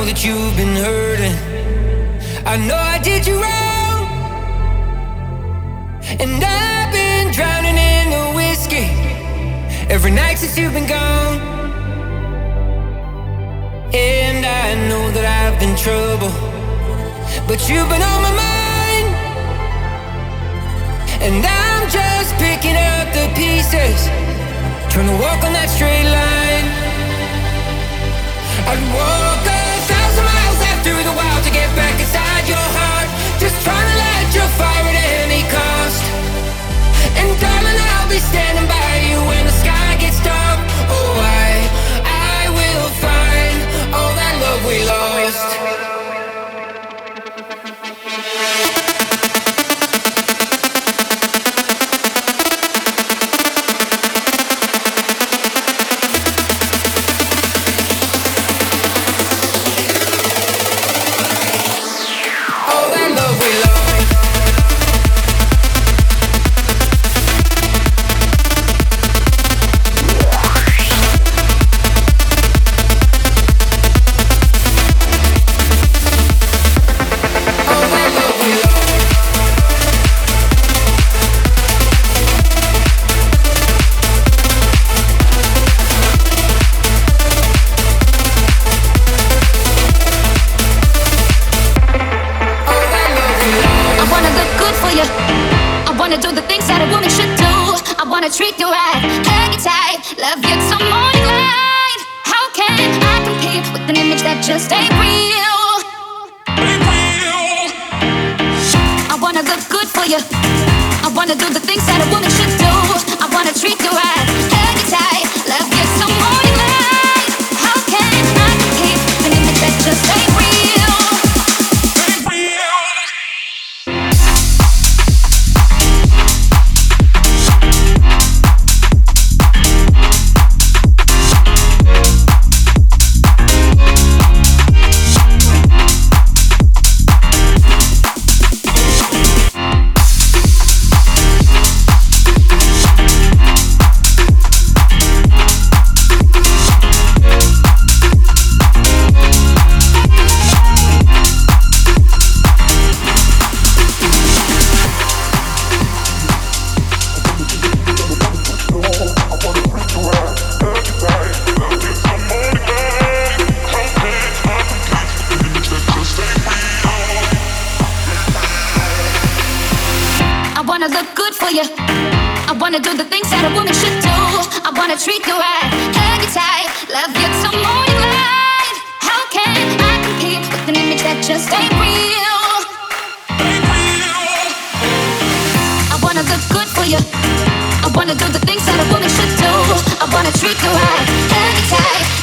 know that you've been hurting. I know I did you wrong. And I've been drowning in the whiskey every night since you've been gone. And I know that I've been trouble, but you've been on my mind. And I'm just picking up the pieces, trying to walk on that straight line. I'd walk fire wanna do the things that a woman should do. I wanna treat you right, hang tight.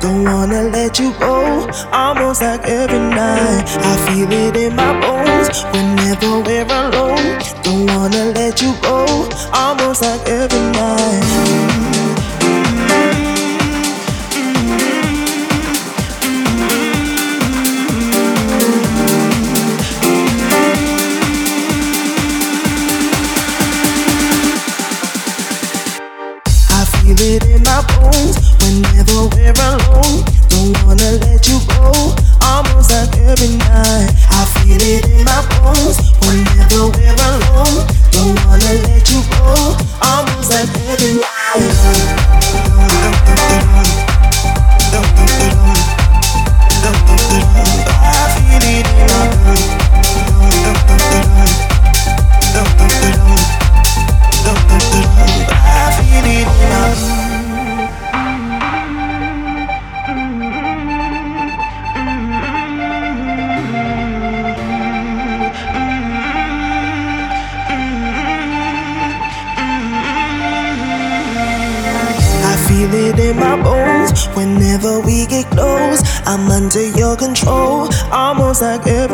Don't wanna let you go. Almost like every night, I feel it in my bones. Whenever we're alone, don't wanna let you go. Almost like every night. smells like every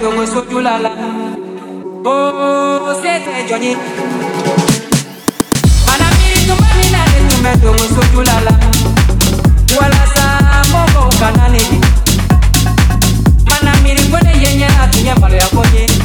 jọ̀wọ́ sójú lálá ó ṣètò ẹjọ́ yẹn. ànàmírí manamiri gbọ́dọ̀ yenya yẹn àtúnyẹ̀ mọ̀lẹ́yà.